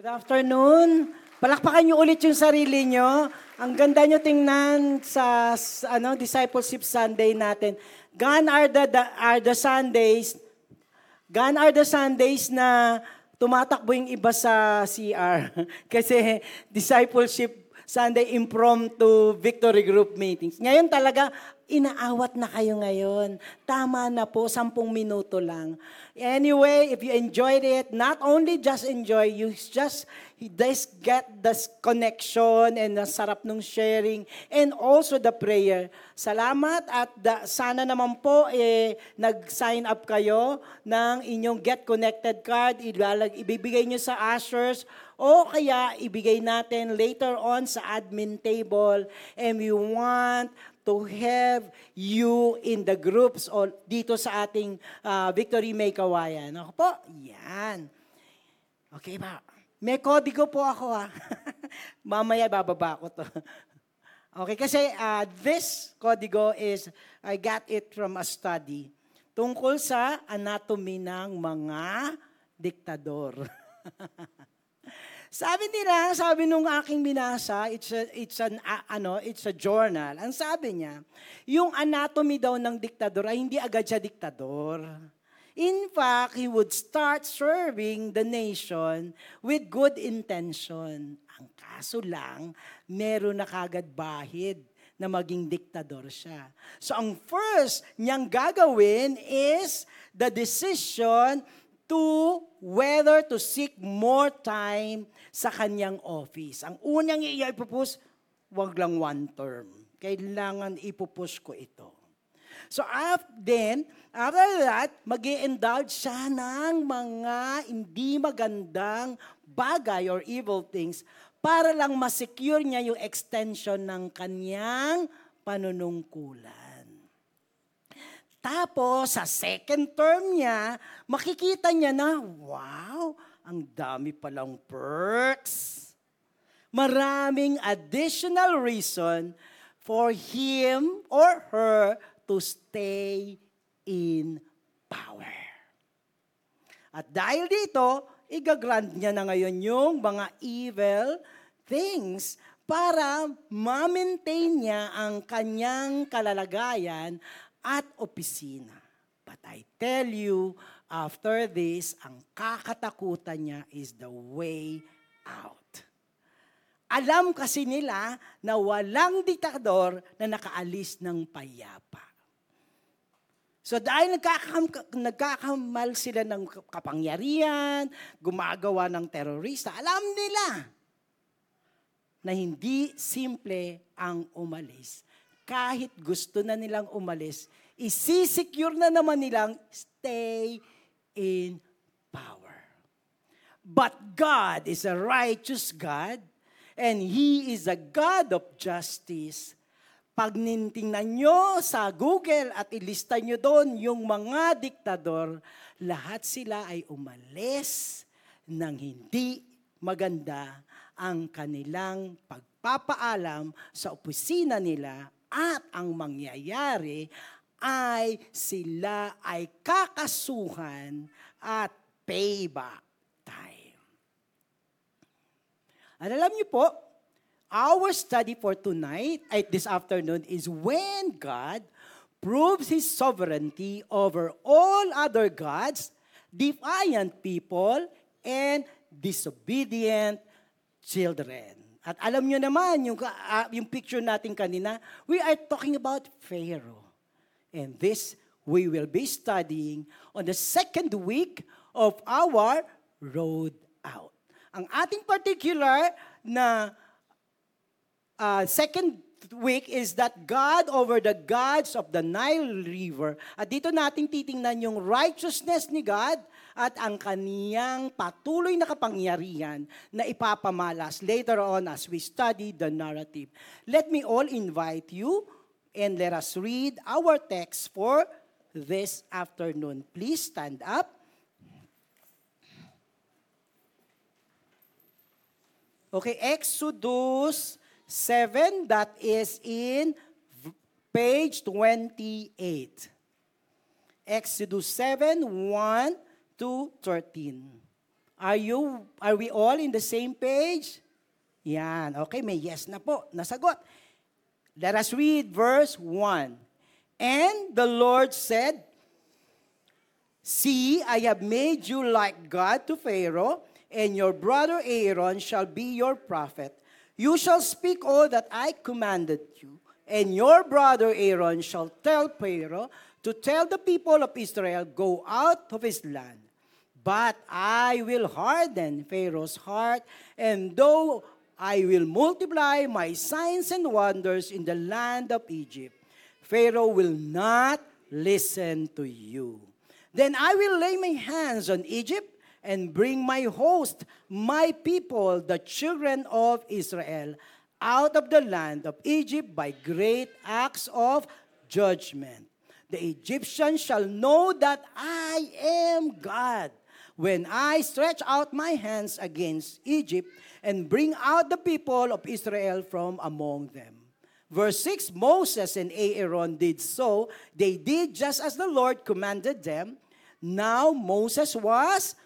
Good afternoon. Palakpakan niyo ulit yung sarili niyo. Ang ganda niyo tingnan sa, ano Discipleship Sunday natin. Gone are the, the are the Sundays. Gone are the Sundays na tumatakbo yung iba sa CR. Kasi discipleship Sunday impromptu victory group meetings. Ngayon talaga, inaawat na kayo ngayon. Tama na po, sampung minuto lang. Anyway, if you enjoyed it, not only just enjoy, you just just get the connection and the sarap ng sharing and also the prayer. Salamat at da, sana naman po eh, nag-sign up kayo ng inyong Get Connected card. Ibibigay nyo sa ushers o kaya ibigay natin later on sa admin table and we want to have you in the groups o dito sa ating uh, Victory May Kawayan. Ako po, yan. Okay ba? May kodigo po ako ha. Mamaya bababa ko to. okay, kasi uh, this kodigo is, I got it from a study tungkol sa anatomy ng mga diktador. Sabi nila, sabi nung aking binasa, it's a, it's an uh, ano, it's a journal. Ang sabi niya, yung anatomy daw ng diktador ay hindi agad siya diktador. In fact, he would start serving the nation with good intention. Ang kaso lang, meron na kagad bahid na maging diktador siya. So ang first niyang gagawin is the decision to whether to seek more time sa kanyang office. Ang unang i-propose, wag lang one term. Kailangan ipupus ko ito. So after, then, after that, mag indulge siya ng mga hindi magandang bagay or evil things para lang masecure niya yung extension ng kanyang panunungkulan. Tapos, sa second term niya, makikita niya na, wow, ang dami palang perks. Maraming additional reason for him or her to stay in power. At dahil dito, igagrant niya na ngayon yung mga evil things para ma-maintain niya ang kanyang kalalagayan at opisina. But I tell you, after this, ang kakatakutan niya is the way out. Alam kasi nila na walang diktador na nakaalis ng payapa. So dahil nagkakam, nagkakamal sila ng kapangyarihan, gumagawa ng terorista, alam nila na hindi simple ang umalis kahit gusto na nilang umalis, isisecure na naman nilang stay in power. But God is a righteous God and He is a God of justice. Pag nintingnan nyo sa Google at ilista nyo doon yung mga diktador, lahat sila ay umalis ng hindi maganda ang kanilang pagpapaalam sa opisina nila at ang mangyayari ay sila ay kakasuhan at payback time. At alam niyo po, our study for tonight, at this afternoon, is when God proves His sovereignty over all other gods, defiant people, and disobedient children. At alam nyo naman, yung, uh, yung picture natin kanina, we are talking about Pharaoh. And this we will be studying on the second week of our road out. Ang ating particular na uh, second week is that God over the gods of the Nile River. At dito natin titingnan yung righteousness ni God at ang kaniyang patuloy na kapangyarihan na ipapamalas later on as we study the narrative. Let me all invite you and let us read our text for this afternoon. Please stand up. Okay, Exodus 7, that is in page 28. Exodus 7, 1 to 13. Are you, are we all in the same page? Yan. Okay, may yes na po. Nasagot. Let us read verse 1. And the Lord said, See, I have made you like God to Pharaoh, and your brother Aaron shall be your prophet. You shall speak all that I commanded you, and your brother Aaron shall tell Pharaoh to tell the people of Israel, Go out of his land. But I will harden Pharaoh's heart, and though I will multiply my signs and wonders in the land of Egypt, Pharaoh will not listen to you. Then I will lay my hands on Egypt and bring my host, my people, the children of Israel, out of the land of Egypt by great acts of judgment. The Egyptians shall know that I am God when I stretch out my hands against Egypt and bring out the people of Israel from among them. Verse 6 Moses and Aaron did so. They did just as the Lord commanded them. Now Moses was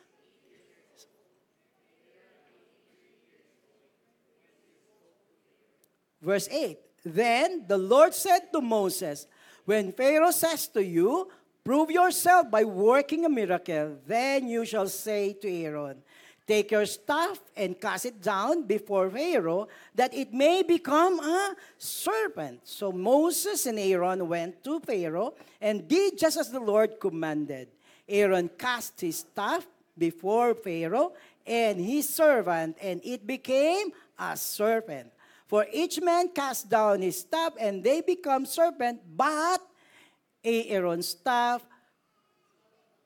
Verse 8 Then the Lord said to Moses, When Pharaoh says to you, Prove yourself by working a miracle, then you shall say to Aaron, Take your staff and cast it down before Pharaoh, that it may become a serpent. So Moses and Aaron went to Pharaoh and did just as the Lord commanded. Aaron cast his staff before Pharaoh and his servant, and it became a serpent. For each man cast down his staff, and they become serpent, but Aaron's staff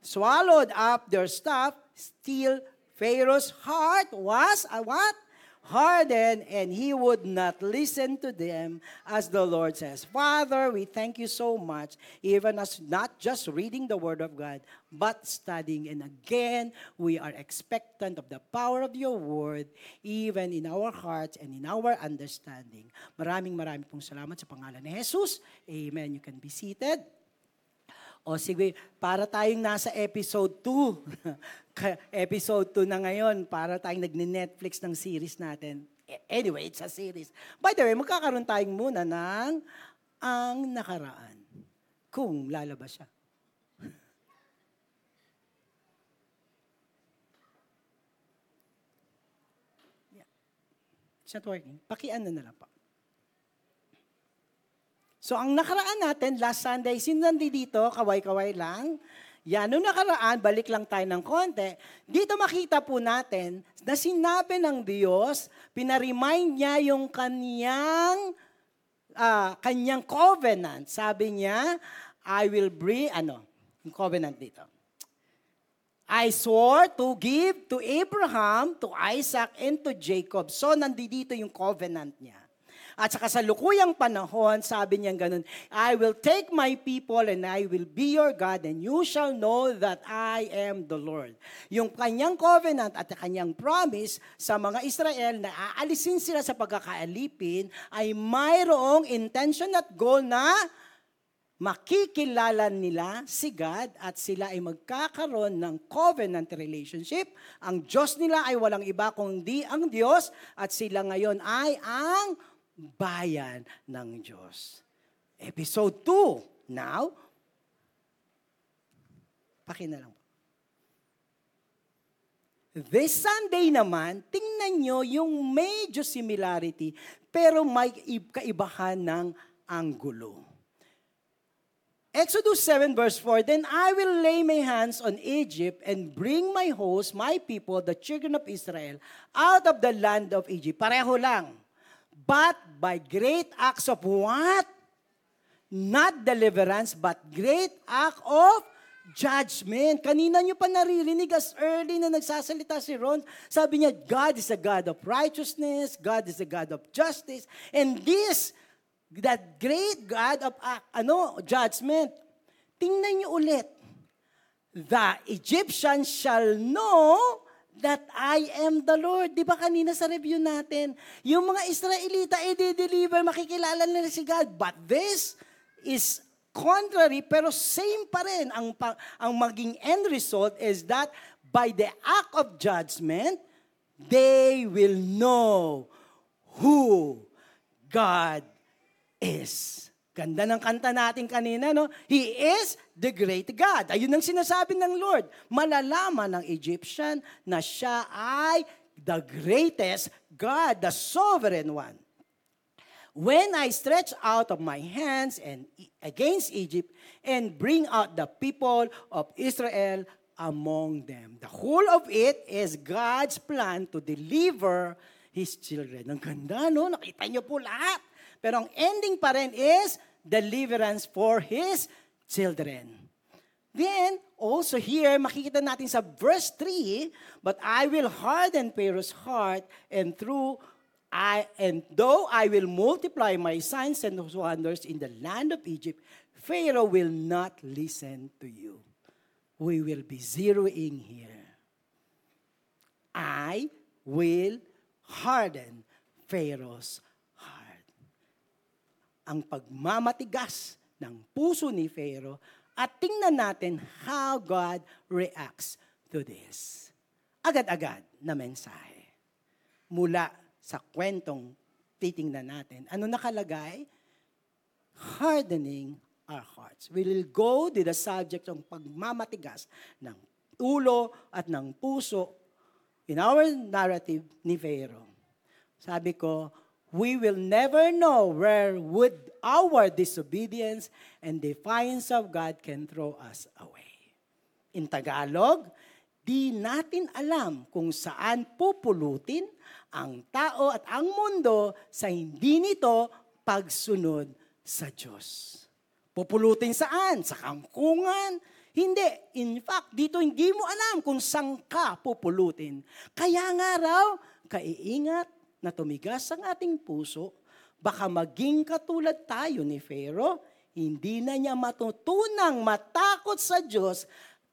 swallowed up their staff, still Pharaoh's heart was a what? Hardened, and he would not listen to them, as the Lord says. Father, we thank you so much, even as not just reading the Word of God, but studying. And again, we are expectant of the power of your Word, even in our hearts and in our understanding. Maraming maraming pong salamat sa pangalan ni Jesus. Amen. You can be seated. O sige, para tayong nasa episode 2. episode 2 na ngayon, para tayong nagne-Netflix ng series natin. Anyway, it's a series. By the way, magkakaroon tayong muna ng ang nakaraan. Kung lalabas siya. yeah. It's not working. Pakiano na lang po. So ang nakaraan natin, last Sunday, sino dito, kaway-kaway lang. Yan, nung nakaraan, balik lang tayo ng konti. Dito makita po natin na sinabi ng Diyos, pinaremind niya yung kanyang, uh, kanyang covenant. Sabi niya, I will bring, ano, yung covenant dito. I swore to give to Abraham, to Isaac, and to Jacob. So, nandito yung covenant niya. At sa kasalukuyang panahon, sabi niya ganun, I will take my people and I will be your God and you shall know that I am the Lord. Yung kanyang covenant at kanyang promise sa mga Israel na aalisin sila sa pagkakaalipin ay mayroong intention at goal na makikilala nila si God at sila ay magkakaroon ng covenant relationship. Ang Diyos nila ay walang iba kundi ang Diyos at sila ngayon ay ang bayan ng Diyos. Episode 2. Now, pakina lang po. This Sunday naman, tingnan nyo yung medyo similarity, pero may kaibahan ng anggulo. Exodus 7 verse 4, Then I will lay my hands on Egypt and bring my host, my people, the children of Israel, out of the land of Egypt. Pareho lang but by great acts of what? Not deliverance, but great act of judgment. Kanina nyo pa naririnig as early na nagsasalita si Ron, sabi niya, God is a God of righteousness, God is a God of justice, and this, that great God of uh, ano, judgment, tingnan nyo ulit. The Egyptians shall know that I am the Lord. Di ba kanina sa review natin, yung mga Israelita, i-deliver, makikilala nila si God. But this is contrary, pero same pa rin. Ang, ang maging end result is that by the act of judgment, they will know who God is. Ganda ng kanta natin kanina, no? He is the great God. Ayun ang sinasabi ng Lord. Malalaman ng Egyptian na siya ay the greatest God, the sovereign one. When I stretch out of my hands and against Egypt and bring out the people of Israel among them. The whole of it is God's plan to deliver His children. Ang ganda, no? Nakita niyo po lahat. Pero ang ending pa rin is deliverance for His children. Then, also here, makikita natin sa verse 3, But I will harden Pharaoh's heart, and through I, and though I will multiply my signs and wonders in the land of Egypt, Pharaoh will not listen to you. We will be zeroing here. I will harden Pharaoh's ang pagmamatigas ng puso ni Pharaoh at tingnan natin how God reacts to this. Agad-agad na mensahe. Mula sa kwentong titingnan natin. Ano nakalagay? Hardening our hearts. We will go to the subject ng pagmamatigas ng ulo at ng puso in our narrative ni Pharaoh. Sabi ko, we will never know where would our disobedience and defiance of God can throw us away. In Tagalog, di natin alam kung saan pupulutin ang tao at ang mundo sa hindi nito pagsunod sa Diyos. Pupulutin saan? Sa kangkungan? Hindi. In fact, dito hindi mo alam kung saan ka pupulutin. Kaya nga raw, kaiingat na tumigas ang ating puso, baka maging katulad tayo ni Pharaoh, hindi na niya matutunang matakot sa Diyos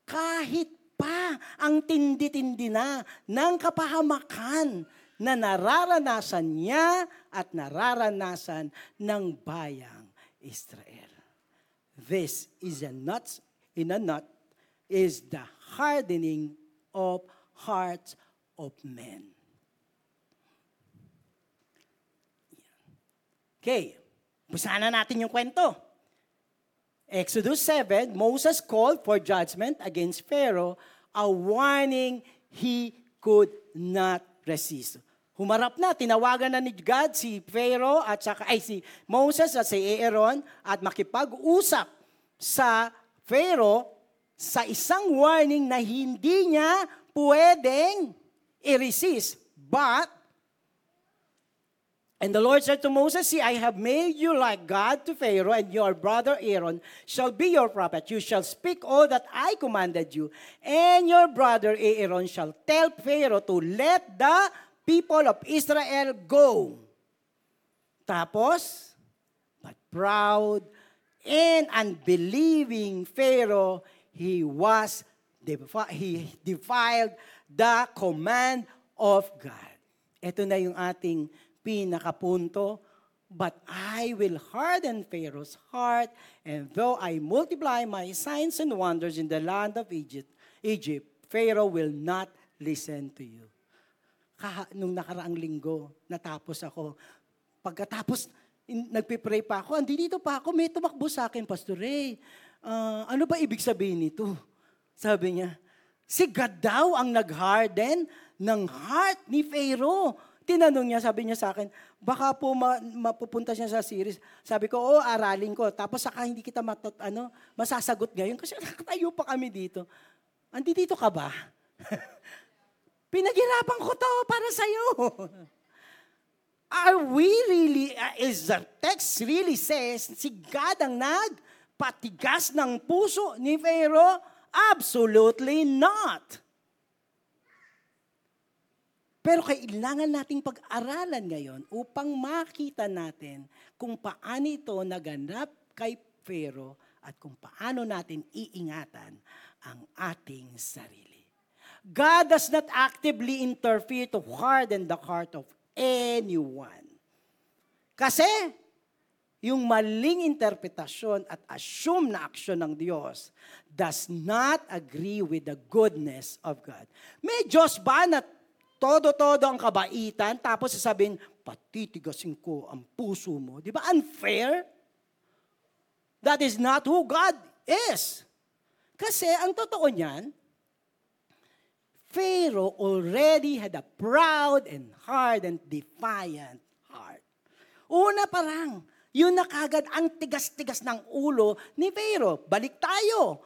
kahit pa ang tindi-tindi na ng kapahamakan na nararanasan niya at nararanasan ng bayang Israel. This is a nut, in a nut, is the hardening of hearts of men. Okay, umpisa na natin yung kwento. Exodus 7, Moses called for judgment against Pharaoh, a warning he could not resist. Humarap na, tinawagan na ni God si Pharaoh at saka, ay si Moses at si Aaron at makipag-usap sa Pharaoh sa isang warning na hindi niya pwedeng i-resist. But And the Lord said to Moses, See, I have made you like God to Pharaoh, and your brother Aaron shall be your prophet. You shall speak all that I commanded you, and your brother Aaron shall tell Pharaoh to let the people of Israel go. Tapos, but proud and unbelieving Pharaoh, he was, he defiled the command of God. Ito na yung ating pinakapunto, But I will harden Pharaoh's heart, and though I multiply my signs and wonders in the land of Egypt, Egypt, Pharaoh will not listen to you. Kaha, nung nakaraang linggo, natapos ako. Pagkatapos, in, nagpipray pa ako, andi dito pa ako, may tumakbo sa akin, Pastor Ray. Uh, ano ba ibig sabihin nito? Sabi niya, si God daw ang nag-harden ng heart ni Pharaoh Tinanong niya, sabi niya sa akin, baka po ma- mapupunta siya sa series. Sabi ko, oo, aralin ko. Tapos saka hindi kita matot, ano, masasagot ngayon kasi nakatayo pa kami dito. Andi dito ka ba? Pinaghirapan ko to para sa'yo. Are we really, uh, is the text really says, si God ang nagpatigas ng puso ni Pharaoh? Absolutely not. Pero kailangan nating pag-aralan ngayon upang makita natin kung paano ito naganap kay Pharaoh at kung paano natin iingatan ang ating sarili. God does not actively interfere to harden the heart of anyone. Kasi, yung maling interpretasyon at assume na aksyon ng Diyos does not agree with the goodness of God. May Diyos ba na todo-todo ang kabaitan tapos sasabihin, patitigasin ko ang puso mo. Di ba unfair? That is not who God is. Kasi ang totoo niyan, Pharaoh already had a proud and hard and defiant heart. Una pa lang, yun na kagad ang tigas-tigas ng ulo ni Pharaoh. Balik tayo.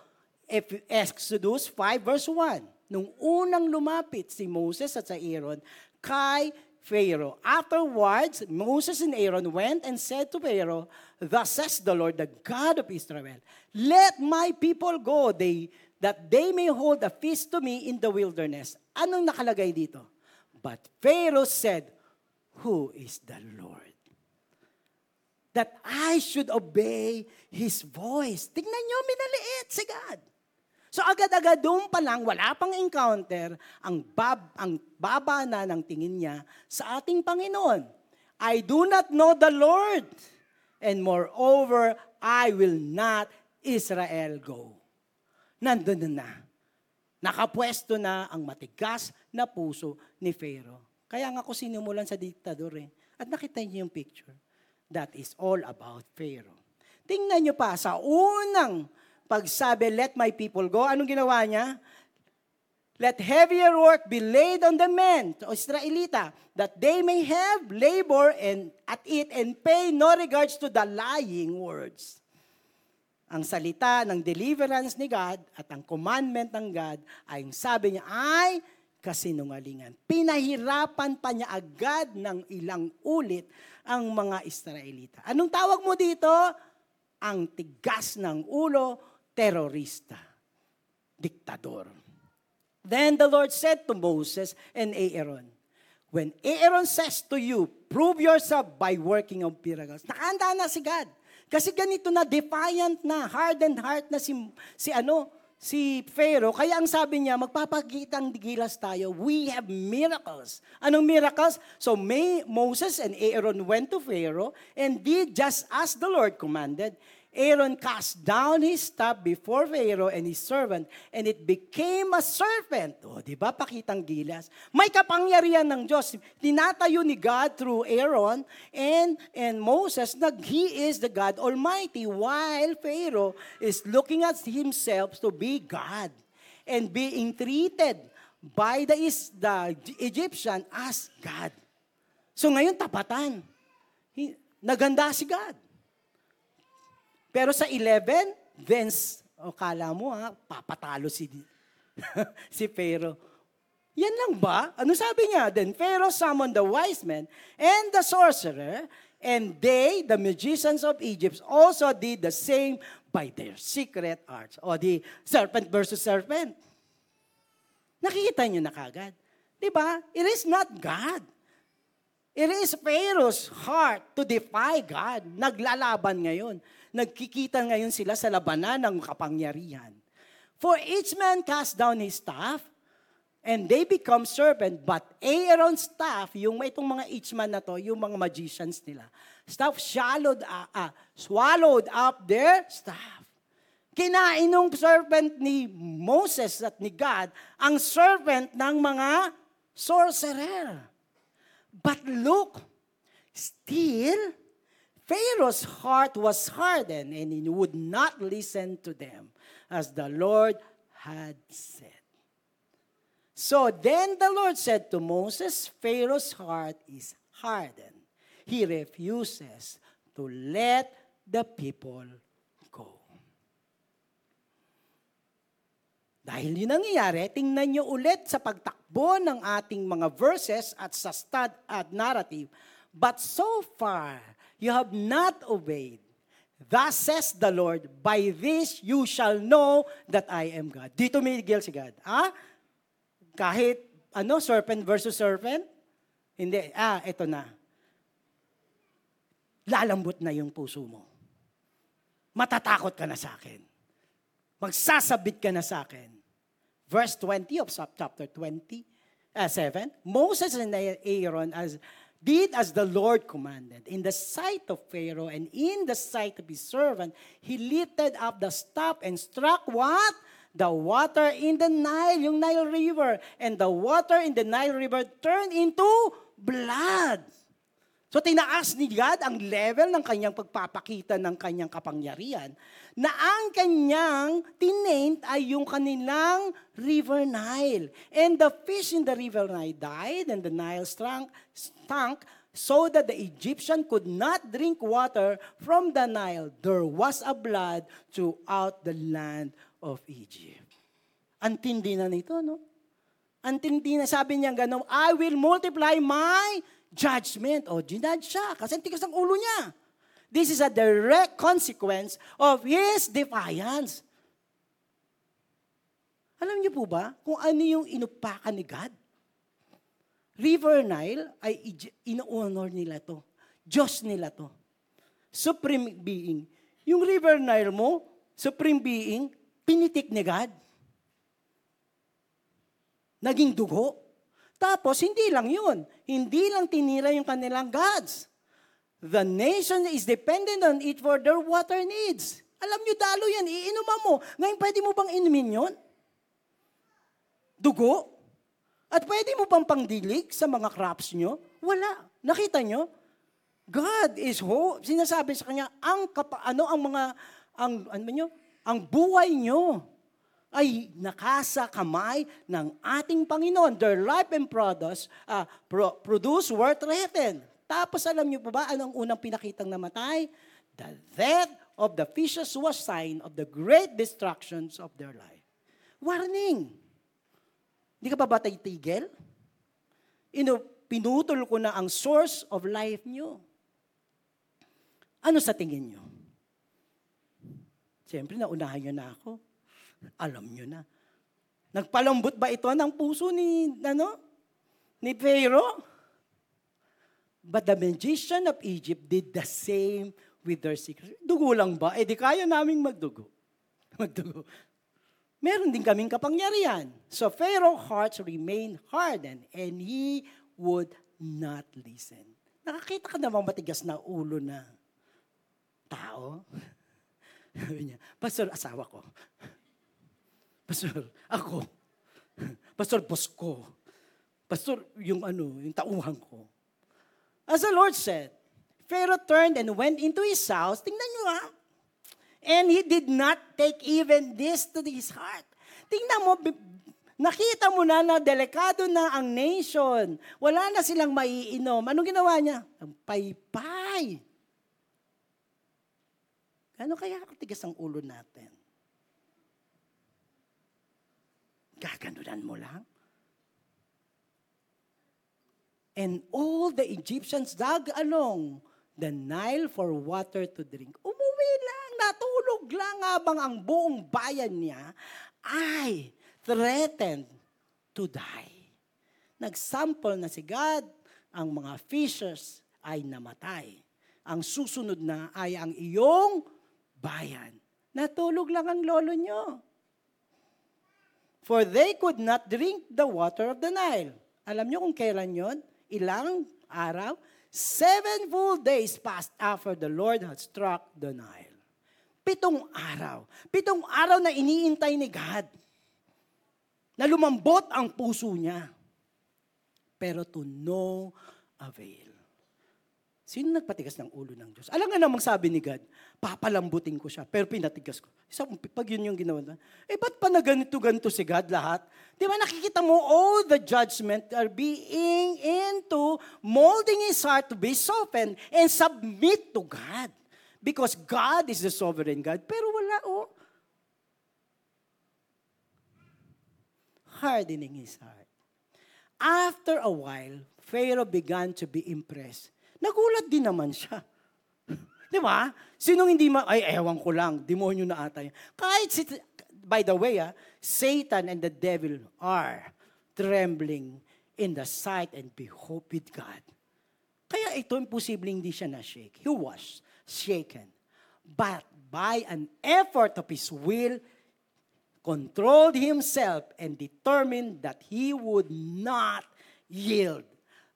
Exodus 5 verse 1. Nung unang lumapit si Moses at sa Aaron kay Pharaoh. Afterwards, Moses and Aaron went and said to Pharaoh, Thus says the Lord, the God of Israel, Let my people go, they that they may hold a feast to me in the wilderness. Anong nakalagay dito? But Pharaoh said, Who is the Lord? That I should obey His voice. Tingnan nyo, minaliit si God. So agad-agad doon pa lang, wala pang encounter, ang, bab, ang baba na ng tingin niya sa ating Panginoon. I do not know the Lord, and moreover, I will not Israel go nandun na. Nakapwesto na ang matigas na puso ni Pharaoh. Kaya nga ako sinimulan sa diktador eh. At nakita niyo yung picture. That is all about Pharaoh. Tingnan niyo pa, sa unang pagsabi, let my people go, anong ginawa niya? Let heavier work be laid on the men, o Israelita, that they may have labor and at it and pay no regards to the lying words ang salita ng deliverance ni God at ang commandment ng God ay sabi niya ay kasinungalingan. Pinahirapan pa niya agad ng ilang ulit ang mga Israelita. Anong tawag mo dito? Ang tigas ng ulo, terorista, diktador. Then the Lord said to Moses and Aaron, When Aaron says to you, prove yourself by working of miracles. Nakahanda na si God. Kasi ganito na, defiant na, hardened heart na si, si ano, si Pharaoh. Kaya ang sabi niya, magpapagitang gilas tayo. We have miracles. Anong miracles? So May, Moses and Aaron went to Pharaoh and did just as the Lord commanded. Aaron cast down his staff before Pharaoh and his servant, and it became a serpent. O, di ba? Pakitang gilas. May kapangyarihan ng Diyos. Tinatayo ni God through Aaron and, and Moses na He is the God Almighty, while Pharaoh is looking at himself to be God and being treated by the, the Egyptian as God. So ngayon, tapatan. Naganda si God. Pero sa 11, then, o oh, kala mo ha, papatalo si, si Pharaoh. Yan lang ba? Ano sabi niya? Then Pharaoh summoned the wise men and the sorcerer, and they, the magicians of Egypt, also did the same by their secret arts. O di serpent versus serpent. Nakikita niyo na kagad. Di ba? It is not God. It is Pharaoh's heart to defy God. Naglalaban ngayon. Nagkikita ngayon sila sa labanan ng kapangyarihan. For each man cast down his staff, and they become serpent, but Aaron's staff, yung may itong mga each man na to, yung mga magicians nila, staff swallowed, uh, uh, swallowed up their staff. Kinain ng serpent ni Moses at ni God ang serpent ng mga sorcerer. But look, still, Pharaoh's heart was hardened and he would not listen to them as the Lord had said. So then the Lord said to Moses, Pharaoh's heart is hardened. He refuses to let the people go. Dahil yun nangyayari, tingnan nyo ulit sa pagtakbo ng ating mga verses at sa stud at narrative. But so far, you have not obeyed. Thus says the Lord, by this you shall know that I am God. Dito Miguel si God. Ah? Kahit, ano, serpent versus serpent? Hindi. Ah, ito na. Lalambot na yung puso mo. Matatakot ka na sa akin. Magsasabit ka na sa akin. Verse 20 of chapter 20, uh, 7, Moses and Aaron as did as the Lord commanded. In the sight of Pharaoh and in the sight of his servant, he lifted up the staff and struck what? The water in the Nile, yung Nile River. And the water in the Nile River turned into blood. So tinaas ni God ang level ng kanyang pagpapakita ng kanyang kapangyarihan na ang kanyang tinamed ay yung kanilang River Nile. And the fish in the River Nile died and the Nile stank, stank so that the Egyptian could not drink water from the Nile. There was a blood throughout the land of Egypt. Antindi na nito, no? Antindi na sabi niya gano'n, I will multiply my judgment. O, ginudge siya kasi ang tigas ng ulo niya. This is a direct consequence of his defiance. Alam niyo po ba kung ano yung inupakan ni God? River Nile ay ino-honor nila to. Diyos nila to. Supreme being. Yung River Nile mo, Supreme being, pinitik ni God. Naging dugo. Tapos, hindi lang yun. Hindi lang tinira yung kanilang gods. The nation is dependent on it for their water needs. Alam nyo, dalo yan. Iinuman mo. Ngayon, pwede mo bang inumin yun? Dugo? At pwede mo pang pangdilig sa mga crops nyo? Wala. Nakita nyo? God is hope. Sinasabi sa kanya, ang kapa, ano ang mga, ang, ano nyo? Ang buhay nyo ay nakasa kamay ng ating Panginoon. Their life and produce, uh, pro- produce were threatened. Tapos alam niyo pa ba anong unang pinakitang namatay? The death of the fishes was sign of the great destructions of their life. Warning! Hindi ka ba ba tigil? Ino, pinutol ko na ang source of life niyo. Ano sa tingin niyo? Siyempre, naunahan niyo na ako. Alam nyo na. Nagpalambot ba ito ng puso ni, ano, ni Pharaoh? But the magician of Egypt did the same with their secret. Dugo lang ba? Eh di kaya naming magdugo. Magdugo. Meron din kaming kapangyarihan. So Pharaoh's heart remained hardened and he would not listen. Nakakita ka namang matigas na ulo na tao? Sabi niya, Pastor, asawa ko. Pastor, ako. Pastor, boss ko. Pastor, yung ano, yung tauhan ko. As the Lord said, Pharaoh turned and went into his house. Tingnan nyo ha. And he did not take even this to his heart. Tingnan mo, nakita mo na na delikado na ang nation. Wala na silang maiinom. Anong ginawa niya? Ang paypay. Ano kaya katigas ang ulo natin? Gaganunan mo lang. And all the Egyptians dug along the Nile for water to drink. Umuwi lang, natulog lang habang ang buong bayan niya ay threatened to die. Nagsample na si God, ang mga fishers ay namatay. Ang susunod na ay ang iyong bayan. Natulog lang ang lolo nyo. For they could not drink the water of the Nile. Alam niyo kung kailan yon? Ilang araw? Seven full days passed after the Lord had struck the Nile. Pitong araw. Pitong araw na iniintay ni God. Na lumambot ang puso niya. Pero to no avail. Sino nagpatigas ng ulo ng Diyos? Alam nga namang sabi ni God, papalambutin ko siya, pero pinatigas ko. Isa, pag yun yung ginawa na, eh ba't pa na ganito-ganito si God lahat? Di ba nakikita mo all the judgment are being into molding his heart to be softened and submit to God. Because God is the sovereign God. Pero wala, oh. Hardening his heart. After a while, Pharaoh began to be impressed Nagulat din naman siya. Di ba? Sinong hindi ma... Ay, ewan ko lang. Demonyo na ata yun. Kahit si... By the way, ah, Satan and the devil are trembling in the sight and behold with God. Kaya ito, imposible hindi siya na-shake. He was shaken. But by an effort of his will, controlled himself and determined that he would not yield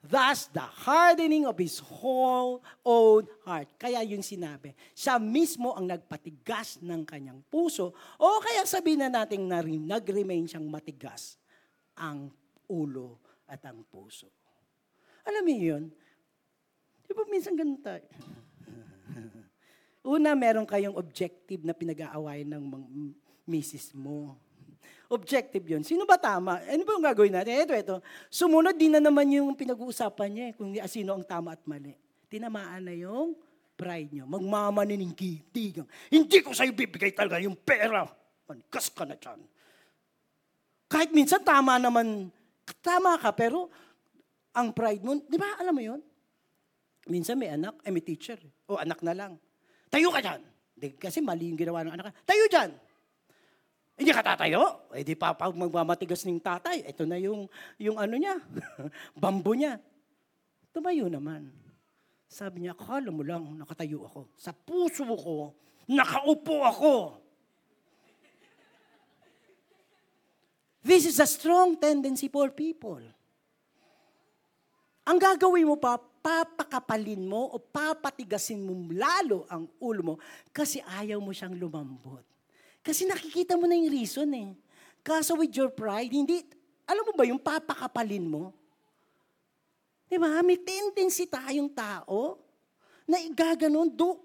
Thus, the hardening of his whole own heart. Kaya yung sinabi, siya mismo ang nagpatigas ng kanyang puso. O kaya sabihin na natin na nag-remain siyang matigas ang ulo at ang puso. Alam mo yun? Di ba minsan ganun tayo? Una, meron kayong objective na pinag-aawayan ng misis mo. Objective yun. Sino ba tama? Ano ba yung gagawin natin? Ito, ito. Sumunod din na naman yung pinag-uusapan niya eh, kung sino ang tama at mali. Tinamaan na yung pride niyo. Magmamaniningitig. Hindi ko sa'yo bibigay talaga yung pera. Manigas ka na dyan. Kahit minsan tama naman, tama ka, pero ang pride mo, di ba alam mo yun? Minsan may anak, eh may teacher. O anak na lang. Tayo ka dyan. Kasi mali yung ginawa ng anak. Tayo dyan. Hindi ka tatayo? Eh di pa pag magmamatigas ng tatay, ito na yung, yung ano niya, bambo niya. Tumayo naman. Sabi niya, akala mo lang, nakatayo ako. Sa puso ko, nakaupo ako. This is a strong tendency for people. Ang gagawin mo pa, papakapalin mo o papatigasin mo lalo ang ulo mo kasi ayaw mo siyang lumambot. Kasi nakikita mo na yung reason eh. Kaso with your pride, hindi, alam mo ba yung papakapalin mo? Di ba? May tendency tayong tao na igaganon, do.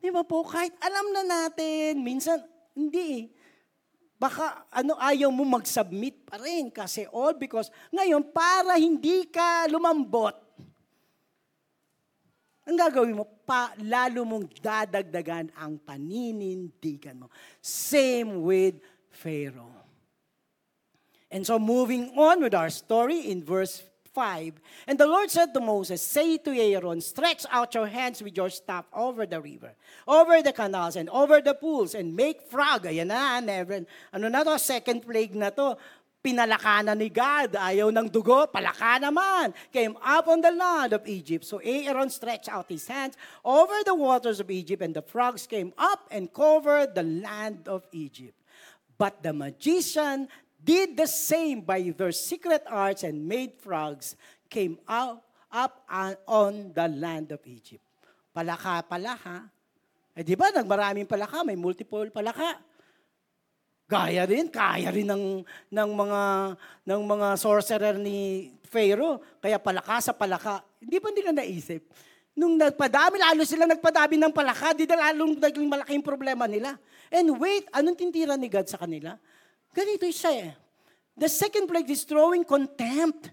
Di ba po? Kahit alam na natin, minsan, hindi eh. Baka ano, ayaw mo mag-submit pa rin kasi all because ngayon para hindi ka lumambot, ang gagawin mo, pa, lalo mong dadagdagan ang paninindigan mo. Same with Pharaoh. And so moving on with our story in verse 5. And the Lord said to Moses, Say to Aaron, stretch out your hands with your staff over the river, over the canals, and over the pools, and make frog. Ayan na, never. Ano na to? Second plague na to pinalaka na ni God. Ayaw ng dugo, palaka naman. Came up on the land of Egypt. So Aaron stretched out his hands over the waters of Egypt, and the frogs came up and covered the land of Egypt. But the magician did the same by their secret arts and made frogs came out up on the land of Egypt. Palaka, palaka. Eh di ba, nagmaraming palaka, may multiple palaka. Gaya rin, kaya rin ng, ng, mga, ng mga sorcerer ni Pharaoh. Kaya palaka sa palaka. Hindi ba nila naisip? Nung nagpadami, lalo sila nagpadami ng palaka, di na lalong naging malaking problema nila. And wait, anong tintira ni God sa kanila? Ganito siya eh. The second plague is throwing contempt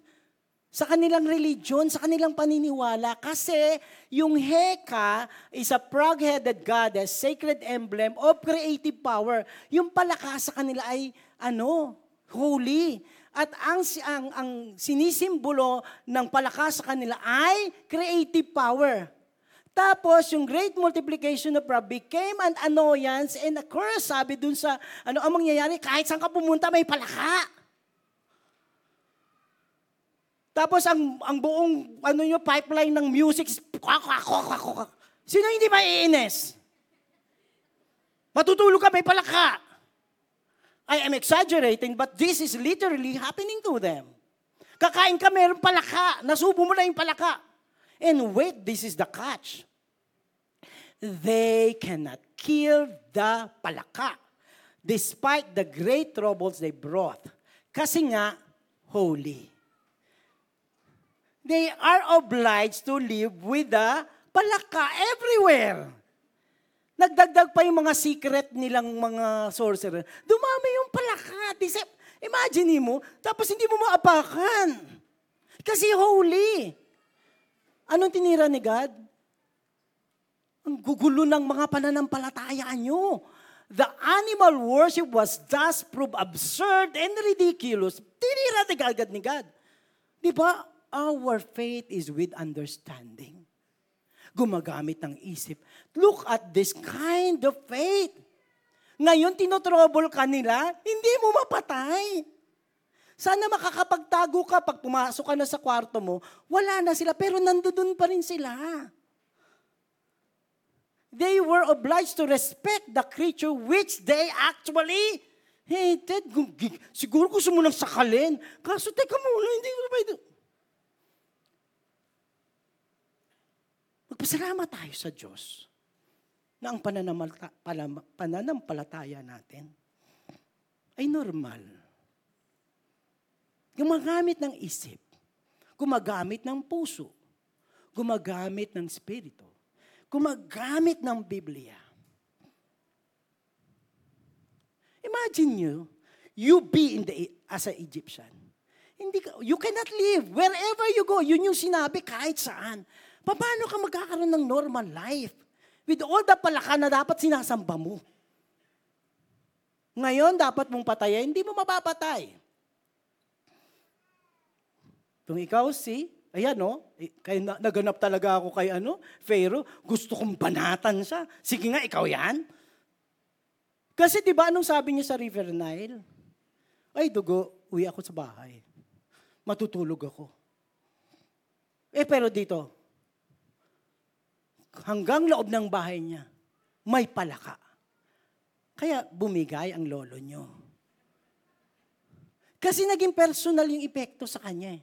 sa kanilang religion, sa kanilang paniniwala. Kasi yung Heka is a frog-headed goddess, sacred emblem of creative power. Yung palaka sa kanila ay ano, holy. At ang, ang, ang sinisimbolo ng palaka sa kanila ay creative power. Tapos, yung great multiplication of Rab became an annoyance and a curse. Sabi dun sa, ano ang mangyayari, kahit saan ka pumunta, may palaka. Tapos ang, ang buong ano nyo, pipeline ng music, sino hindi maiinis? Matutulog ka, may palaka. I am exaggerating, but this is literally happening to them. Kakain ka, mayroong palaka. Nasubo mo na yung palaka. And wait, this is the catch. They cannot kill the palaka despite the great troubles they brought. Kasi nga, holy they are obliged to live with the palaka everywhere. Nagdagdag pa yung mga secret nilang mga sorcerer. Dumami yung palaka. Imagine mo, tapos hindi mo maapakan. Kasi holy. Anong tinira ni God? Ang gugulo ng mga pananampalataya nyo. The animal worship was thus proved absurd and ridiculous. Tinira ni God ni God. Di ba? Our faith is with understanding. Gumagamit ng isip. Look at this kind of faith. Ngayon, tinotrouble ka nila, hindi mo mapatay. Sana makakapagtago ka pag pumasok ka na sa kwarto mo, wala na sila, pero nandoon pa rin sila. They were obliged to respect the creature which they actually Hey, Ted, gu- gi- siguro gusto mo nang sakalin. Kaso, teka muna, hindi ko pwede. Magpasalamat tayo sa Diyos na ang pananampalataya natin ay normal. Gumagamit ng isip, gumagamit ng puso, gumagamit ng spirito, gumagamit ng Biblia. Imagine you, you be in the as an Egyptian. Hindi you cannot live wherever you go. Yun yung sinabi kahit saan. Paano ka magkakaroon ng normal life? With all the palaka na dapat sinasamba mo. Ngayon, dapat mong patayin, hindi mo mapapatay. Kung ikaw si, ayan no, eh, kaya na, naganap talaga ako kay ano, Pharaoh, gusto kong banatan siya. Sige nga, ikaw yan. Kasi di ba anong sabi niya sa River Nile? Ay, dugo, uwi ako sa bahay. Matutulog ako. Eh, pero dito, hanggang loob ng bahay niya, may palaka. Kaya bumigay ang lolo niyo. Kasi naging personal yung epekto sa kanya. eh.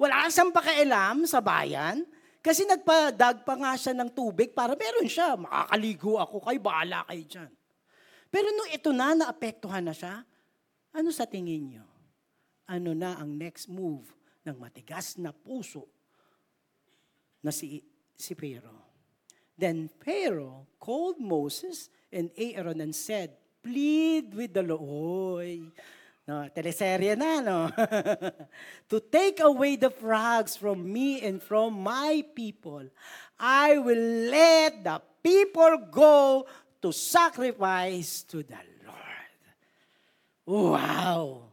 Wala siyang pakialam sa bayan, kasi nagpadag pa nga siya ng tubig para meron siya. Makakaligo ako, kayo bahala kayo dyan. Pero nung ito na, naapektuhan na siya, ano sa tingin niyo? Ano na ang next move ng matigas na puso na si, si Pharaoh? Then Pharaoh called Moses and Aaron and said, Plead with the Lord. No, teleserye na, no? to take away the frogs from me and from my people. I will let the people go to sacrifice to the Lord. Wow!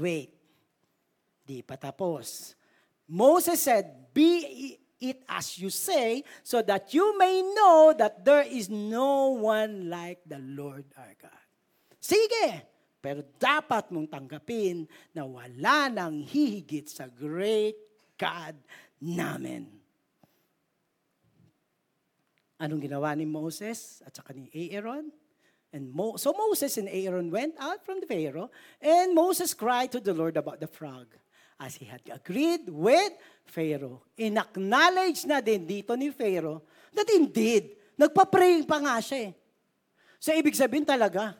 Wait. Di pa tapos. Moses said, Be it as you say, so that you may know that there is no one like the Lord our God. Sige, pero dapat mong tanggapin na wala nang hihigit sa great God namin. Anong ginawa ni Moses at saka ni Aaron? And Mo- so Moses and Aaron went out from the Pharaoh, and Moses cried to the Lord about the frog, as he had agreed with Pharaoh. In-acknowledge na din dito ni Pharaoh that indeed, nagpa-pray pa nga siya eh. So ibig sabihin talaga,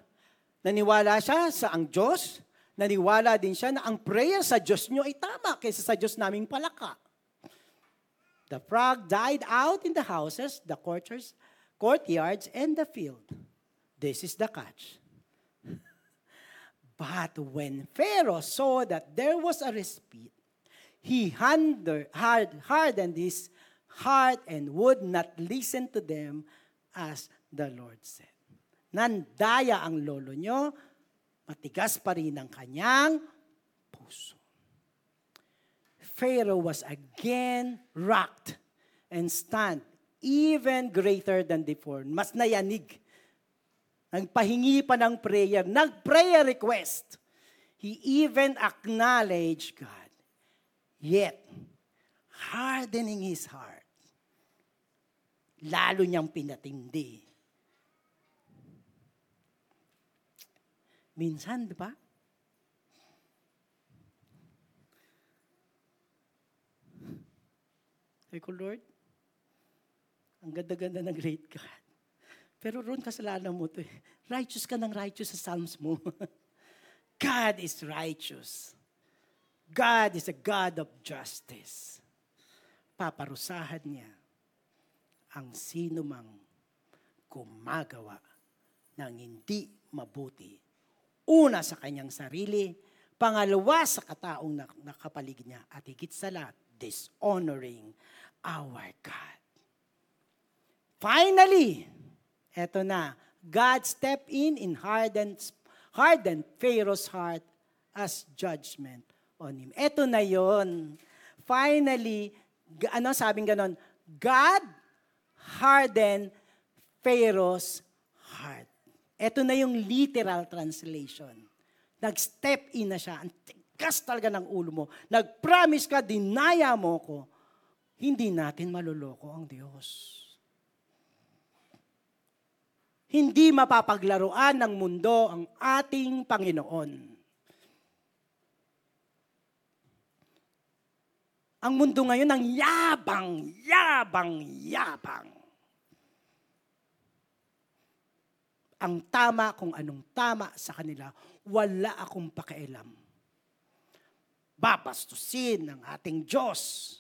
naniwala siya sa ang Diyos, naniwala din siya na ang prayer sa Diyos niyo ay tama kaysa sa Diyos naming palaka. The frog died out in the houses, the courtyards, courtyards, and the field. This is the catch. But when Pharaoh saw that there was a respite, he hardened his heart and would not listen to them as the Lord said. Nandaya ang lolo nyo, matigas pa rin ang kanyang puso. Pharaoh was again rocked and stunned, even greater than before. Mas nayanig. Nagpahingi pa ng prayer, nag-prayer request. He even acknowledged God. Yet, hardening his heart, lalo niyang pinatindi. Minsan, di ba? Sabi ko, Lord, ang ganda-ganda ng great God. Pero ron kasalanan mo to eh. Righteous ka ng righteous sa Psalms mo. God is righteous. God is a God of justice. Paparusahan niya ang sino mang gumagawa ng hindi mabuti. Una sa kanyang sarili, pangalawa sa kataong nak- nakapaligid niya, at higit sa lahat, dishonoring our God. Finally, eto na, God stepped in and hardened, hardened Pharaoh's heart as judgment on him. Eto na yon. Finally, ano sabing ganon? God hardened Pharaoh's heart. Ito na yung literal translation. Nag-step in na siya. Ang tigas talaga ng ulo mo. Nag-promise ka, dinaya mo ko. Hindi natin maluloko ang Diyos. Hindi mapapaglaruan ng mundo ang ating Panginoon. Ang mundo ngayon ang yabang, yabang, yabang. Ang tama kung anong tama sa kanila, wala akong pakialam. Babastusin ng ating Diyos.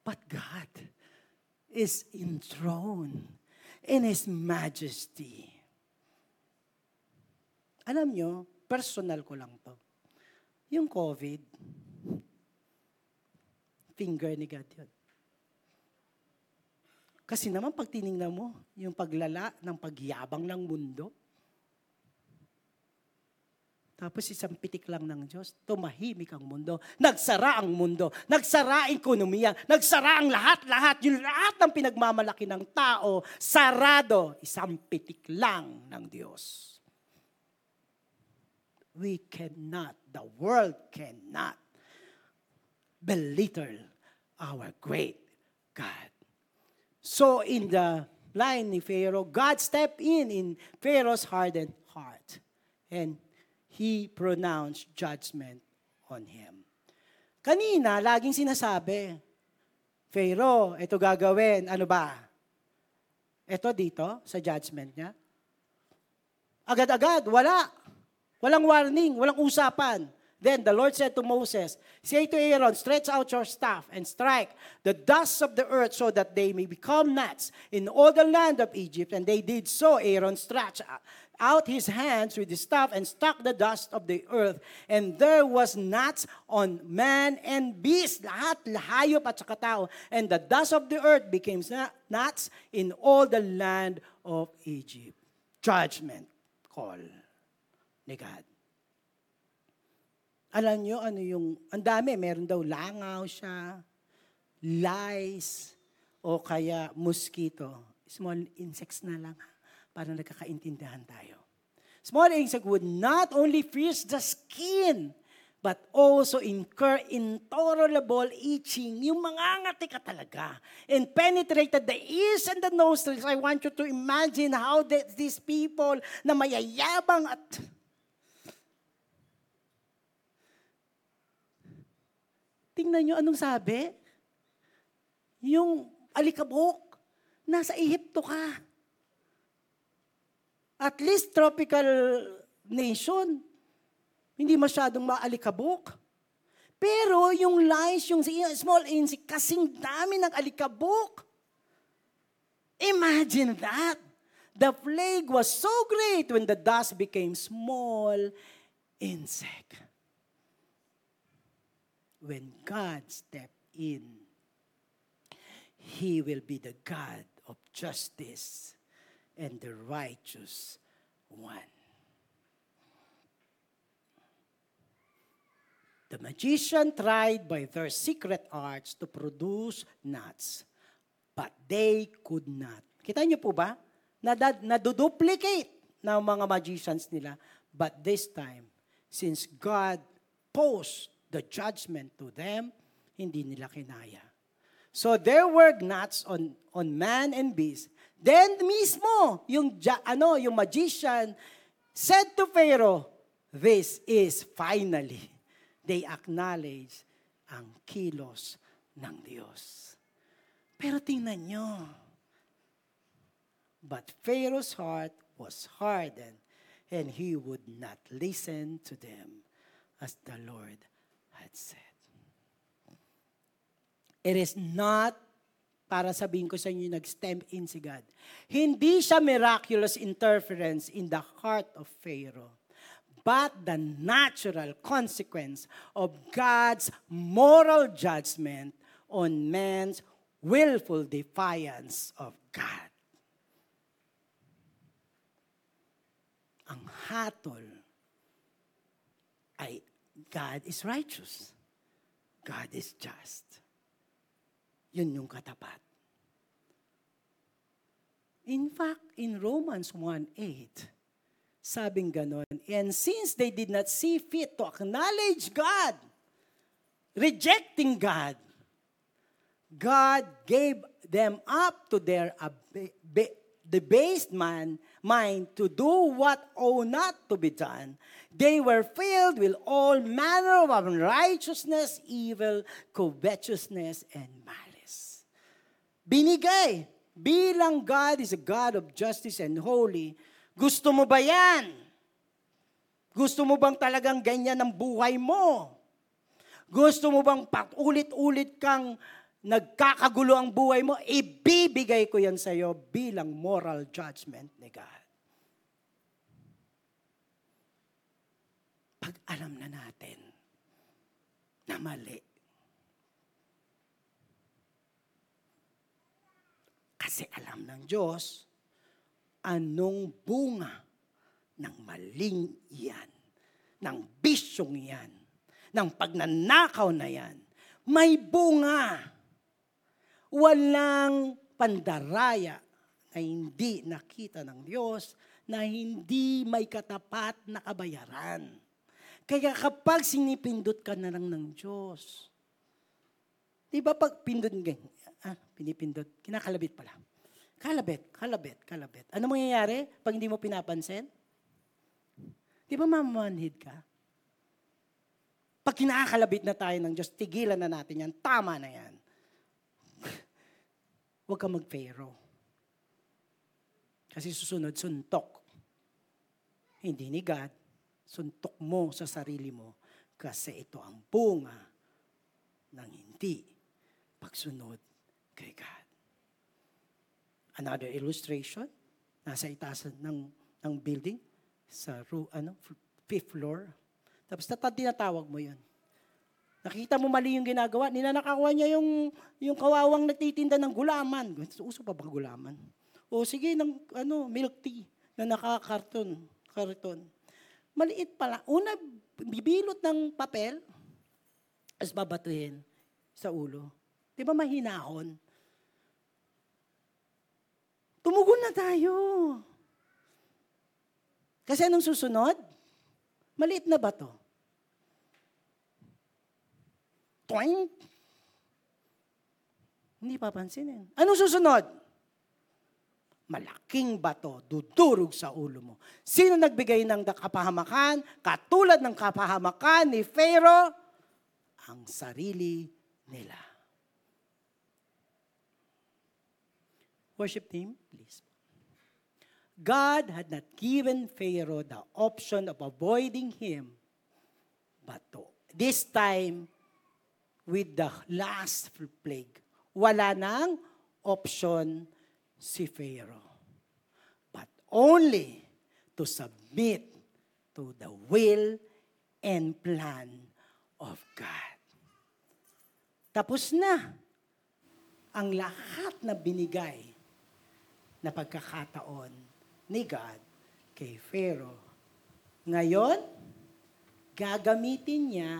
But God is enthroned in His majesty. Alam nyo, personal ko lang to. Yung COVID, finger ni God yun. Kasi naman pag tiningnan mo, yung paglala ng pagyabang ng mundo, tapos isang pitik lang ng Diyos, tumahimik ang mundo. Nagsara ang mundo. Nagsara ekonomiya. Nagsara ang lahat-lahat. Yung lahat ng pinagmamalaki ng tao, sarado. Isang pitik lang ng Diyos. We cannot, the world cannot belittle our great God. So in the line ni Pharaoh, God stepped in in Pharaoh's hardened heart. And he pronounced judgment on him. Kanina, laging sinasabi, Pharaoh, ito gagawin, ano ba? Ito dito, sa judgment niya. Agad-agad, wala. Walang warning, walang usapan. Then the Lord said to Moses, Say to Aaron, stretch out your staff and strike the dust of the earth so that they may become gnats in all the land of Egypt. And they did so. Aaron stretched out his hands with the staff and struck the dust of the earth. And there was gnats on man and beast, lahat, lahayop at saka tao. And the dust of the earth became gnats in all the land of Egypt. Judgment call ni God. Alam nyo, ano yung, ang dami, meron daw langaw siya, lice, o kaya mosquito. Small insects na lang, para nagkakaintindihan tayo. Small insect would not only freeze the skin, but also incur intolerable itching. Yung mangangati ka talaga. And penetrated the ears and the nostrils. I want you to imagine how these people na mayayabang at Tingnan nyo anong sabi. Yung alikabok, nasa Ehipto ka. At least tropical nation, hindi masyadong maalikabok. Pero yung lice, yung small insect, kasing dami ng alikabok. Imagine that. The plague was so great when the dust became small insect when God stepped in, He will be the God of justice and the righteous one. The magician tried by their secret arts to produce nuts, but they could not. Kita niyo po ba? Naduduplicate ng mga magicians nila. But this time, since God posed the judgment to them, hindi nila kinaya. So there were gnats on, on man and beast. Then mismo, yung, ano, yung magician said to Pharaoh, This is finally, they acknowledge ang kilos ng Diyos. Pero tingnan nyo, but Pharaoh's heart was hardened, and he would not listen to them as the Lord had said. It is not para sabihin ko sa inyo, nag-stem in si God. Hindi siya miraculous interference in the heart of Pharaoh, but the natural consequence of God's moral judgment on man's willful defiance of God. Ang hatol ay God is righteous. God is just. Yun yung katapat. In fact, in Romans 1.8, sabing ganon, And since they did not see fit to acknowledge God, rejecting God, God gave them up to their debased man, mind to do what ought not to be done. They were filled with all manner of unrighteousness, evil, covetousness, and malice. Binigay. Bilang God is a God of justice and holy, gusto mo ba yan? Gusto mo bang talagang ganyan ang buhay mo? Gusto mo bang paulit-ulit kang nagkakagulo ang buhay mo? Ibibigay ko yan sa iyo bilang moral judgment ni God. Pag alam na natin na mali, kasi alam ng Diyos, anong bunga ng maling iyan, ng bisyong iyan, ng pagnanakaw na yan, may bunga. Walang pandaraya na hindi nakita ng Diyos, na hindi may katapat na kabayaran. Kaya kapag sinipindot ka na lang ng Diyos, di ba pag pindot, ah, pinipindot, kinakalabit pala. Kalabit, kalabit, kalabit. Ano mangyayari pag hindi mo pinapansin? Di ba mamanhid ka? Pag kinakalabit na tayo ng Diyos, tigilan na natin yan. Tama na yan. Huwag ka mag-pharaoh. Kasi susunod, suntok. Hindi ni God, suntok mo sa sarili mo kasi ito ang bunga ng hindi pagsunod kay God. Another illustration, nasa itasan ng, ng building, sa ro, ano, fifth floor. Tapos tatad tinatawag mo yun. Nakita mo mali yung ginagawa, ninanakawa niya yung, yung kawawang nagtitinda ng gulaman. Uso pa bang gulaman? O sige, ng ano, milk tea na nakakarton. Karton. Maliit pala. Una, bibilot ng papel, as babatuhin sa ulo. Di ba mahinahon? Tumugon na tayo. Kasi anong susunod? Maliit na ba to? Toing! Hindi papansinin. Anong susunod? Malaking bato, dudurog sa ulo mo. Sino nagbigay ng kapahamakan? Katulad ng kapahamakan ni Pharaoh, ang sarili nila. Worship team, please. God had not given Pharaoh the option of avoiding him, but to, this time, with the last plague, wala nang option si Pharaoh, but only to submit to the will and plan of God. Tapos na ang lahat na binigay na pagkakataon ni God kay Pharaoh. Ngayon, gagamitin niya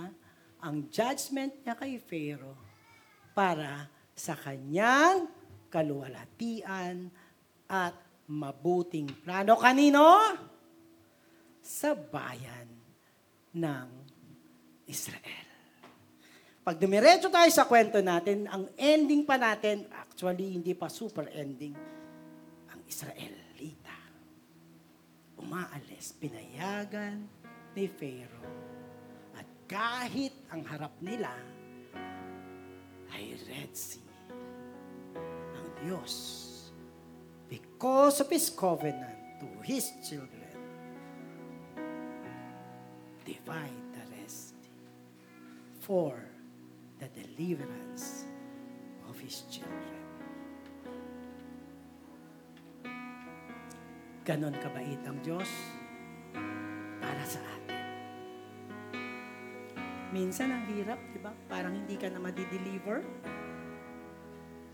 ang judgment niya kay Pharaoh para sa kanyang kaluwalhatian at mabuting plano. Kanino? Sa bayan ng Israel. Pag dumiretso tayo sa kwento natin, ang ending pa natin, actually hindi pa super ending, Israelita. Umaalis, pinayagan ni Pharaoh. At kahit ang harap nila ay Red Sea, ang Diyos, because of His covenant to His children, divide the rest for the deliverance of His children. Ganon kabait ang Diyos para sa atin. Minsan ang hirap, di ba? Parang hindi ka na madi-deliver.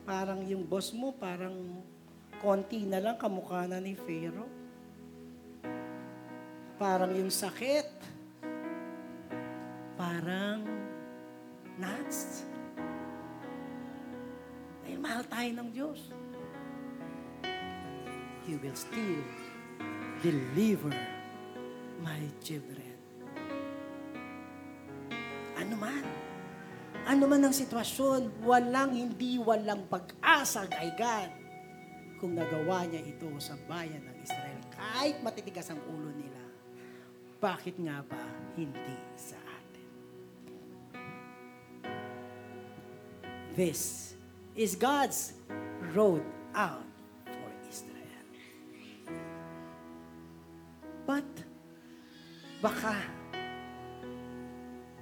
Parang yung boss mo, parang konti na lang kamukha na ni Pharaoh. Parang yung sakit, parang nuts. Dahil mahal tayo ng Diyos. He will still deliver my children. Ano man Ano man ang sitwasyon, walang hindi walang pag-asa kay God kung nagawa niya ito sa bayan ng Israel. Kahit matitigas ang ulo nila, bakit nga ba hindi sa atin? This is God's road out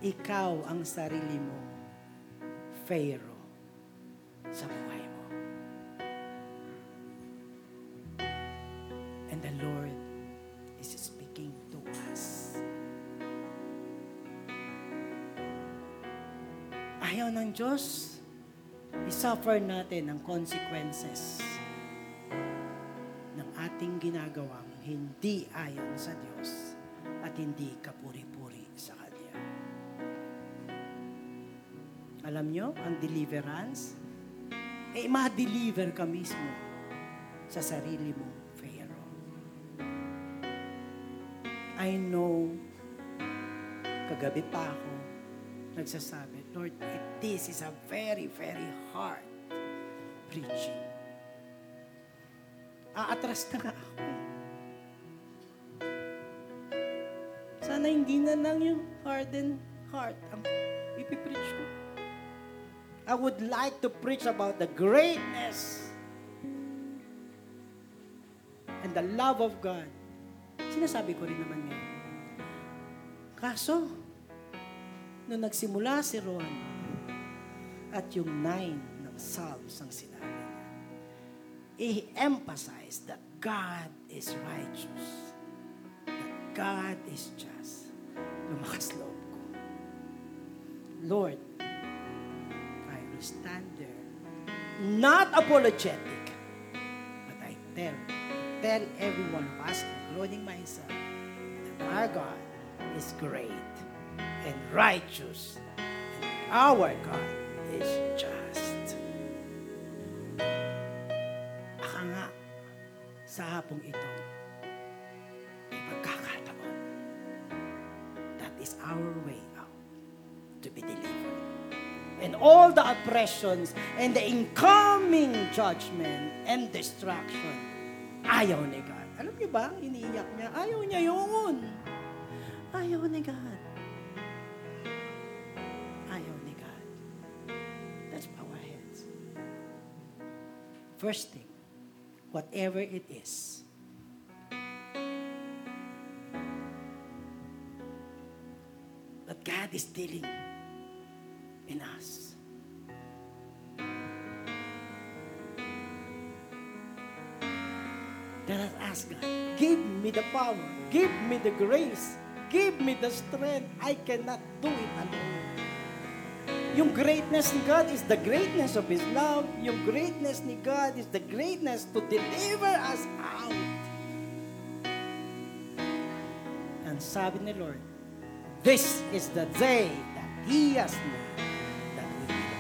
ikaw ang sarili mo, Pharaoh, sa buhay mo. And the Lord is speaking to us. Ayaw ng Diyos, isuffer natin ang consequences ng ating ginagawang hindi ayon sa Diyos at hindi kapuri-puri Alam nyo, ang deliverance, eh ma-deliver ka mismo sa sarili mo, Pharaoh. I know, kagabi pa ako, nagsasabi, Lord, it, this is a very, very hard preaching. Aatras na nga ako. Sana hindi na lang yung hardened heart ang ipipreach ko. I would like to preach about the greatness and the love of God. Sinasabi ko rin naman ngayon. Kaso, nung nagsimula si Ron at yung nine ng Psalms ang sinabi niya, i-emphasize that God is righteous, that God is just. Lumakas loob ko. Lord, There, not apologetic, but I tell, tell everyone of us, including myself, that our God is great and righteous, and our God is just. Baka nga, sa hapong ito, And all the oppressions and the incoming judgment and destruction, ayaw ni God. Alam niyo ba, iniiyak niya, ayaw niya yun. Ayaw ni God. Ayaw ni God. Our heads. First thing, whatever it is, that God is dealing in us. Let us ask God, give me the power, give me the grace, give me the strength. I cannot do it alone. Yung greatness ni God is the greatness of His love. Yung greatness ni God is the greatness to deliver us out. And sabi ni Lord, this is the day that He has made,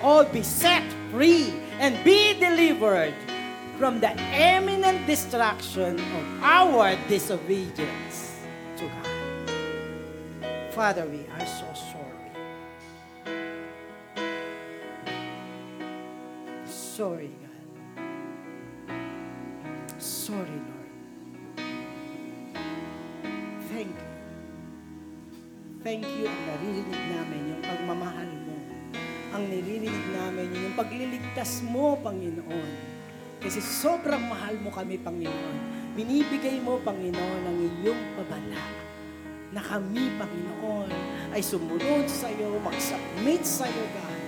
all be set free and be delivered from the imminent destruction of our disobedience to God. Father, we are so sorry. Sorry, God. Sorry, Lord. Thank you. Thank you ang namin pagliligtas mo, Panginoon. Kasi sobrang mahal mo kami, Panginoon. Binibigay mo, Panginoon, ang iyong babala na kami, Panginoon, ay sumunod sa iyo, mag-submit sa iyo, God.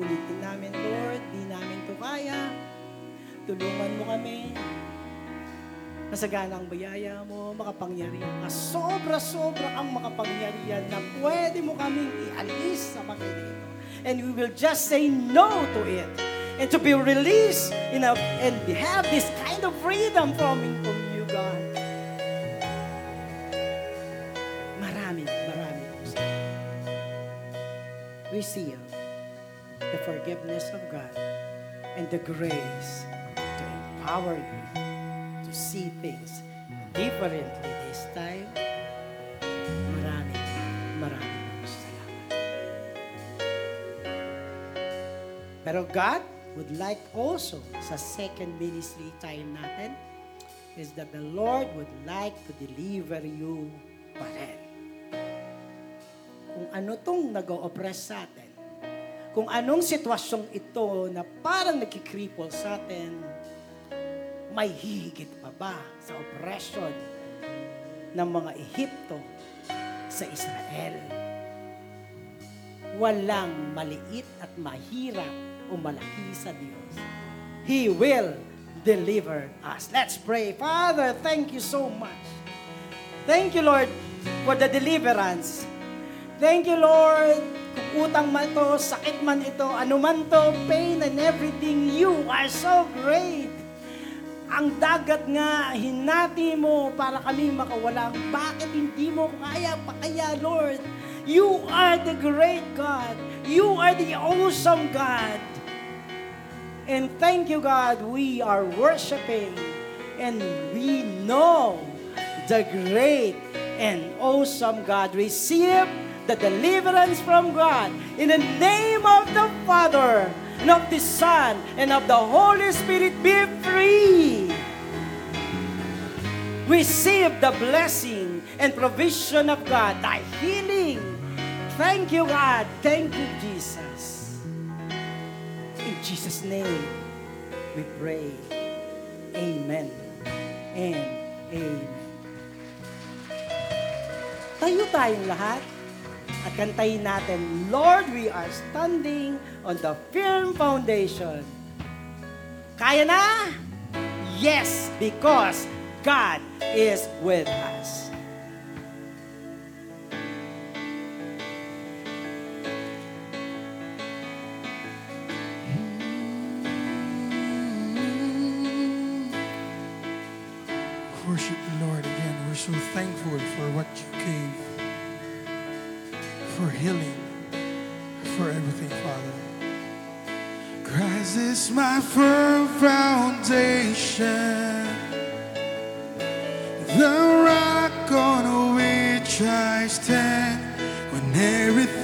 Uulitin namin, Lord, di namin to kaya. Tulungan mo kami. Masagana ang bayaya mo, makapangyarihan ka. Sobra-sobra ang makapangyarihan na pwede mo kaming ialis sa ito. And we will just say no to it. And to be released in a, and have this kind of freedom from, from you, God. Marami, marami We seal the forgiveness of God and the grace to empower you to see things differently this time. Marami, marami salamat. Pero God would like also sa second ministry time natin is that the Lord would like to deliver you pa rin. Kung ano tong nag-oppress sa atin, kung anong sitwasyong ito na parang nagkikripple sa atin, may hihigit pa ba sa oppression ng mga Ehipto sa Israel? Walang maliit at mahirap o malaki sa Diyos. He will deliver us. Let's pray. Father, thank you so much. Thank you, Lord, for the deliverance. Thank you, Lord, kung utang man to, sakit man ito, ano man to, pain and everything, you are so great. Ang dagat nga, hinati mo para kami makawala. Bakit hindi mo kaya pa kaya, Lord? You are the great God. You are the awesome God. And thank you, God, we are worshiping and we know the great and awesome God. Receive the deliverance from God in the name of the Father and of the Son and of the Holy Spirit. Be free. Receive the blessing and provision of God, the healing. Thank you, God. Thank you, Jesus. In Jesus' name, we pray. Amen and amen. Tayo tayong lahat at kantayin natin, Lord, we are standing on the firm foundation. Kaya na? Yes, because God is with us. Healing, for everything, Father. Christ is my firm foundation, the rock on which I stand when everything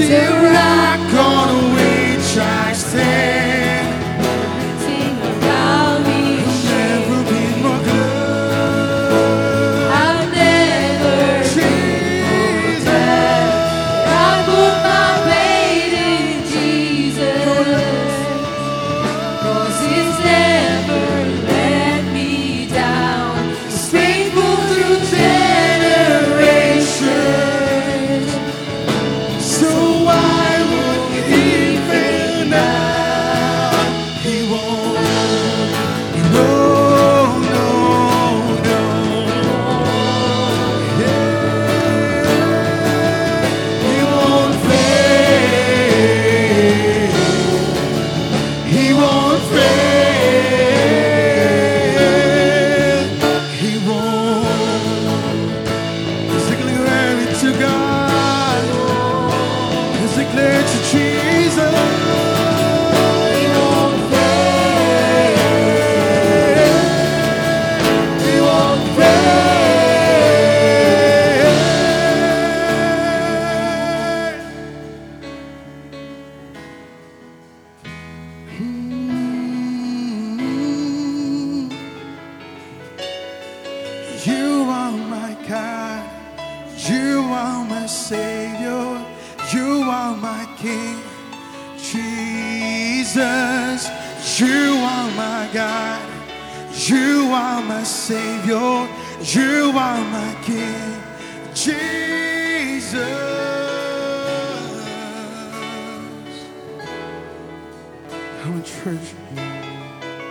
The rock on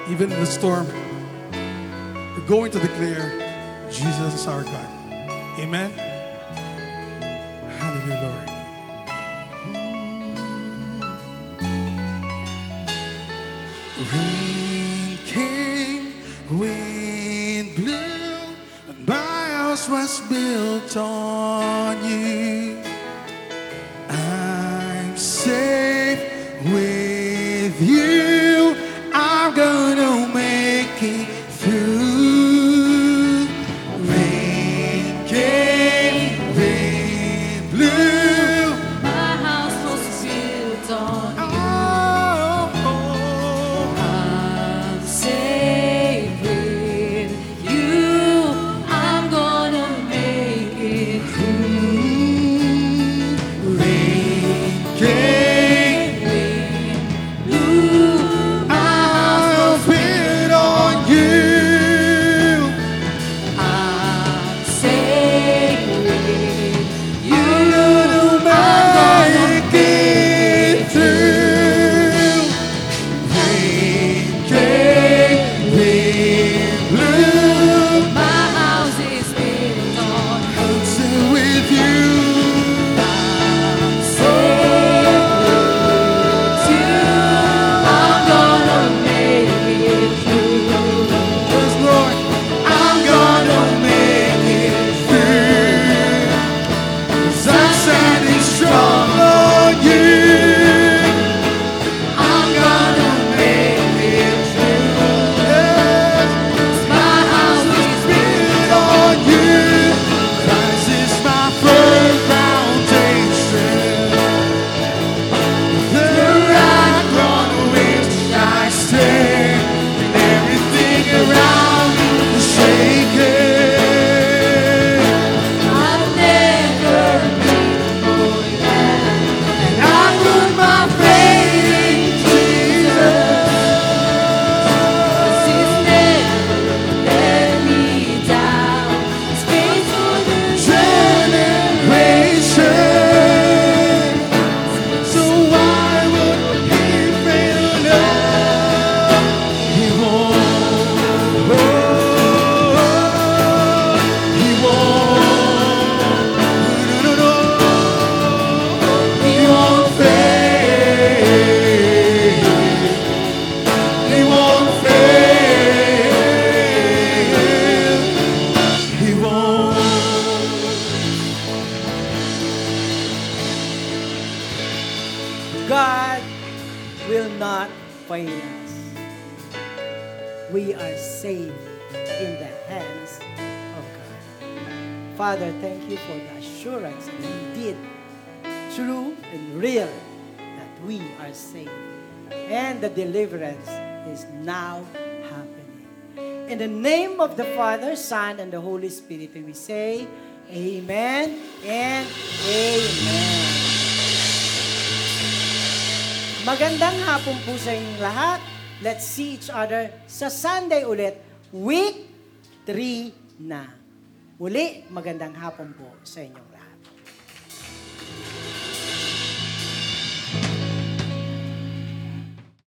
even in the storm, we're going to declare Jesus is our God. Amen. Hallelujah, Lord. Came, and my house was built on you. Son, and the Holy Spirit. And we say, Amen and Amen. Magandang hapon po sa inyong lahat. Let's see each other sa Sunday ulit, week 3 na. Uli, magandang hapon po sa inyong lahat.